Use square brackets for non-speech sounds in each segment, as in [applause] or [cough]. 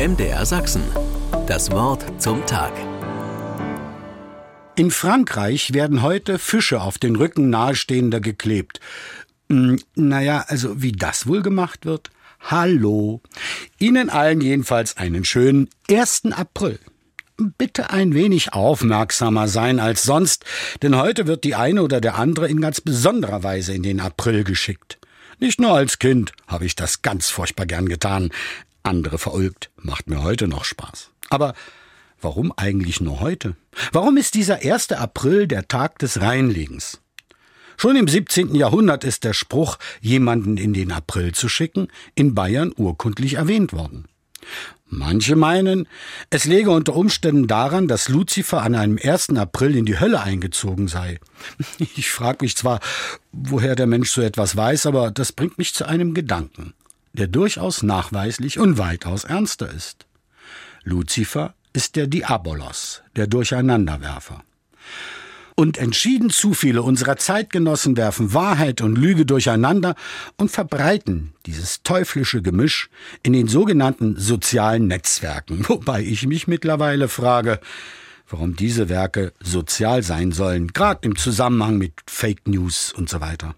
MDR Sachsen. Das Wort zum Tag. In Frankreich werden heute Fische auf den Rücken nahestehender geklebt. Hm, naja, also wie das wohl gemacht wird? Hallo. Ihnen allen jedenfalls einen schönen 1. April. Bitte ein wenig aufmerksamer sein als sonst, denn heute wird die eine oder der andere in ganz besonderer Weise in den April geschickt. Nicht nur als Kind habe ich das ganz furchtbar gern getan. Andere verulgt. Macht mir heute noch Spaß. Aber warum eigentlich nur heute? Warum ist dieser 1. April der Tag des Reinlegens? Schon im 17. Jahrhundert ist der Spruch, jemanden in den April zu schicken, in Bayern urkundlich erwähnt worden. Manche meinen, es läge unter Umständen daran, dass Luzifer an einem 1. April in die Hölle eingezogen sei. Ich frage mich zwar, woher der Mensch so etwas weiß, aber das bringt mich zu einem Gedanken, der durchaus nachweislich und weitaus ernster ist. Luzifer ist der Diabolos, der Durcheinanderwerfer und entschieden zu viele unserer Zeitgenossen werfen Wahrheit und Lüge durcheinander und verbreiten dieses teuflische Gemisch in den sogenannten sozialen Netzwerken, [laughs] wobei ich mich mittlerweile frage, warum diese Werke sozial sein sollen, gerade im Zusammenhang mit Fake News und so weiter.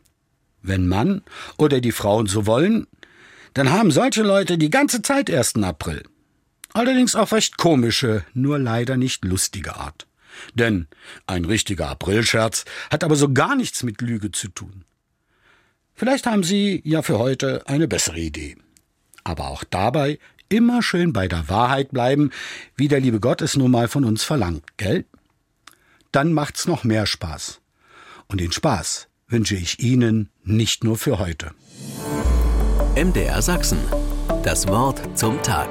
Wenn Mann oder die Frauen so wollen, dann haben solche Leute die ganze Zeit 1. April. Allerdings auf recht komische, nur leider nicht lustige Art. Denn ein richtiger Aprilscherz hat aber so gar nichts mit Lüge zu tun. Vielleicht haben Sie ja für heute eine bessere Idee. Aber auch dabei immer schön bei der Wahrheit bleiben, wie der liebe Gott es nun mal von uns verlangt, gell? Dann macht's noch mehr Spaß. Und den Spaß wünsche ich Ihnen nicht nur für heute. MDR Sachsen. Das Wort zum Tag.